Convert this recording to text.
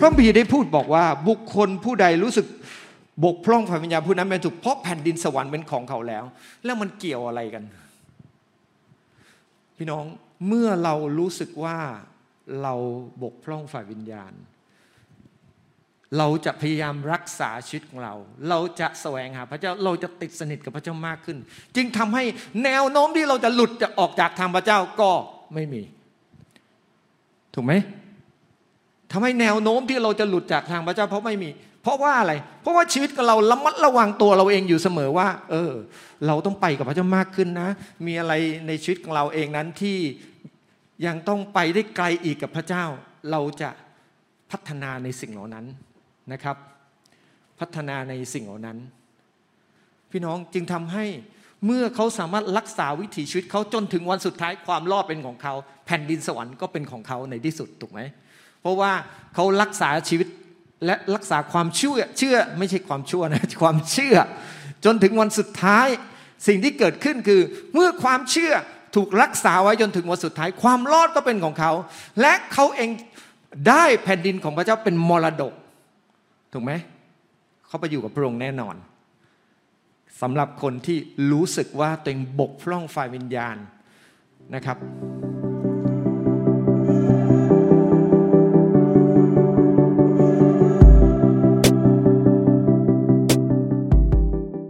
พระบีได้พูดบอกว่าบุคคลผู้ใดรู้สึกบกพร่องฝ่ายวิญญาณผู้นั้นเป็นถูกเพราะแผ่นดินสวรรค์เป็นของเขาแล้ว แล้วมันเกี่ยวอะไรกัน พี่น้องเมื่อเรารู้สึกว่าเราบกพร่องฝ่ายวิญญาณ เราจะพยายามรักษาชีวิตของเรา เราจะแสวงหาพระเจ้าเราจะติดสนิทกับพระเจ้ามากขึ้น จึงทำให้แนวโน้มที่เราจะหลุดจะออกจากทางพระเจ้าก็ไม่มี ถูกไหม ทำให้แนวโน้มที่เราจะหลุดจากทางพระเจ้า เพราะไม่มี เพราะว่าอะไร เพราะว่าชีวิตของเราระมัดระวังตัวเราเองอยู่เสมอว่า เออ เราต้องไปกับพระเจ้ามากขึ้นนะ มีอะไรในชีวิตของเราเองนั้นที่ยังต้องไปได้ไกลอีกกับพระเจ้า เราจะพัฒนาในสิ่งเหล่านั้นนะครับ พัฒนาในสิ่งเหล่านั้น พี่น้องจึงทำให้เมื่อเขาสามารถรักษาวิถีชีวิตเขาจนถึงวันสุดท้ายความรอดเป็นของเขา แผ่นดินสวรรค์ก็เป็นของเขาในที่สุดถูกไหม เพราะว่าเขารักษาชีวิตและรักษาความเชื่อเชื่อไม่ใช่ความชั่วนะความเชื่อ จนถึงวันสุดท้าย สิ่งที่เกิดขึ้นคือ เมื่อความเชื่อถูกรักษาไว้จนถึงวันสุดท้าย ความรอดก็เป็นของเขา และเขาเองได้แผ่นดินของพระเจ้าเป็นมรดก ถูกไหมเขาไปอยู่กับพระองค์แน่นอนสำหรับคนที่รู้สึกว่าตัวเองบกพร่องฝ่ายวิญญาณนะครับ